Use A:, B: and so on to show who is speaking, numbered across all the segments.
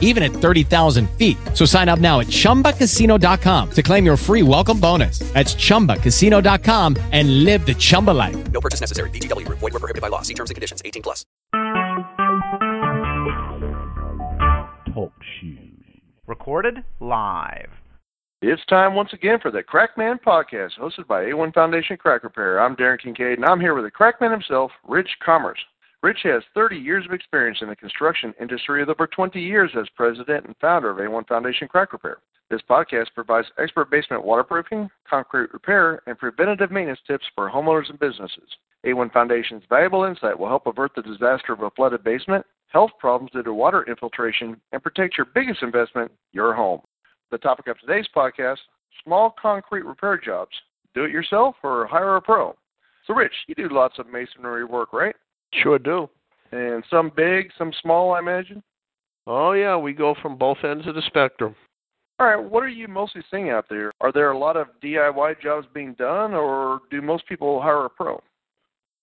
A: even at 30,000 feet. So sign up now at chumbacasino.com to claim your free welcome bonus. That's chumbacasino.com and live the Chumba life.
B: No purchase necessary. VGW Group. Void were prohibited by law. See terms and conditions. 18 plus.
C: Talk shoes. Recorded live.
D: It's time once again for the Crackman Podcast, hosted by A1 Foundation Crack Repair. I'm Darren Kincaid, and I'm here with the Crackman himself, Rich Commerce. Rich has 30 years of experience in the construction industry with over 20 years as president and founder of A1 Foundation Crack Repair. This podcast provides expert basement waterproofing, concrete repair, and preventative maintenance tips for homeowners and businesses. A1 Foundation's valuable insight will help avert the disaster of a flooded basement, health problems due to water infiltration, and protect your biggest investment, your home. The topic of today's podcast small concrete repair jobs. Do it yourself or hire a pro. So, Rich, you do lots of masonry work, right?
E: Sure do.
D: And some big, some small, I imagine?
E: Oh, yeah, we go from both ends of the spectrum.
D: All right, what are you mostly seeing out there? Are there a lot of DIY jobs being done, or do most people hire a pro?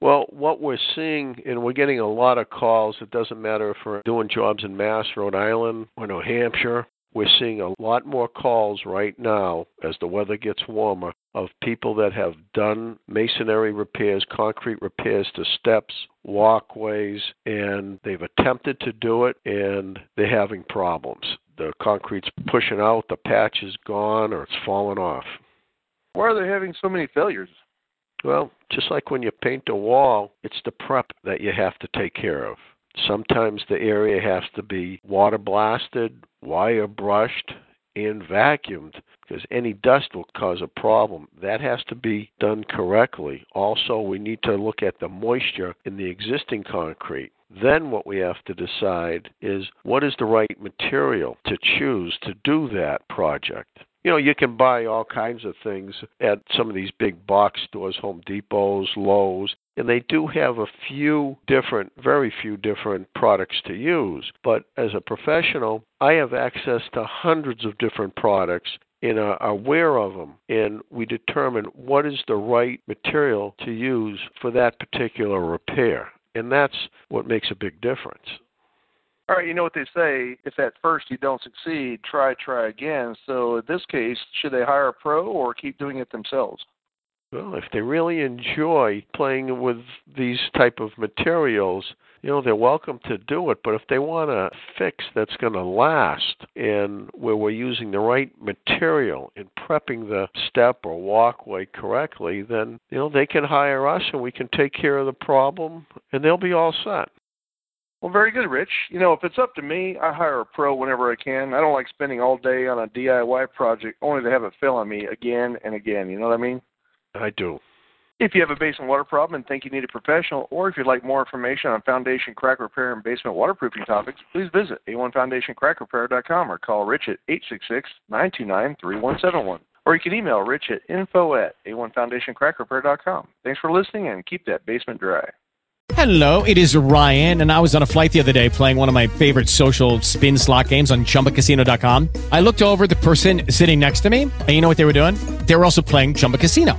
E: Well, what we're seeing, and we're getting a lot of calls, it doesn't matter if we're doing jobs in Mass, Rhode Island, or New Hampshire. We're seeing a lot more calls right now as the weather gets warmer of people that have done masonry repairs, concrete repairs to steps, walkways, and they've attempted to do it and they're having problems. The concrete's pushing out, the patch is gone, or it's falling off.
D: Why are they having so many failures?
E: Well, just like when you paint a wall, it's the prep that you have to take care of. Sometimes the area has to be water blasted, wire brushed, and vacuumed because any dust will cause a problem. That has to be done correctly. Also, we need to look at the moisture in the existing concrete. Then, what we have to decide is what is the right material to choose to do that project. You know, you can buy all kinds of things at some of these big box stores, Home Depots, Lowe's, and they do have a few different, very few different products to use. But as a professional, I have access to hundreds of different products and are aware of them, and we determine what is the right material to use for that particular repair. And that's what makes a big difference.
D: All right, you know what they say if at first you don't succeed, try, try again. So in this case, should they hire a pro or keep doing it themselves?
E: Well, if they really enjoy playing with these type of materials, you know, they're welcome to do it. But if they want a fix that's going to last and where we're using the right material and prepping the step or walkway correctly, then, you know, they can hire us and we can take care of the problem and they'll be all set.
D: Well, very good, Rich. You know, if it's up to me, I hire a pro whenever I can. I don't like spending all day on a DIY project only to have it fail on me again and again. You know what I mean?
E: I do.
D: If you have a basement water problem and think you need a professional, or if you'd like more information on foundation crack repair and basement waterproofing topics, please visit a1foundationcrackrepair.com or call Rich at 866-929-3171. Or you can email Rich at info at a1foundationcrackrepair.com. Thanks for listening and keep that basement dry.
A: Hello, it is Ryan, and I was on a flight the other day playing one of my favorite social spin slot games on chumbacasino.com. I looked over the person sitting next to me, and you know what they were doing? They were also playing Chumba Casino.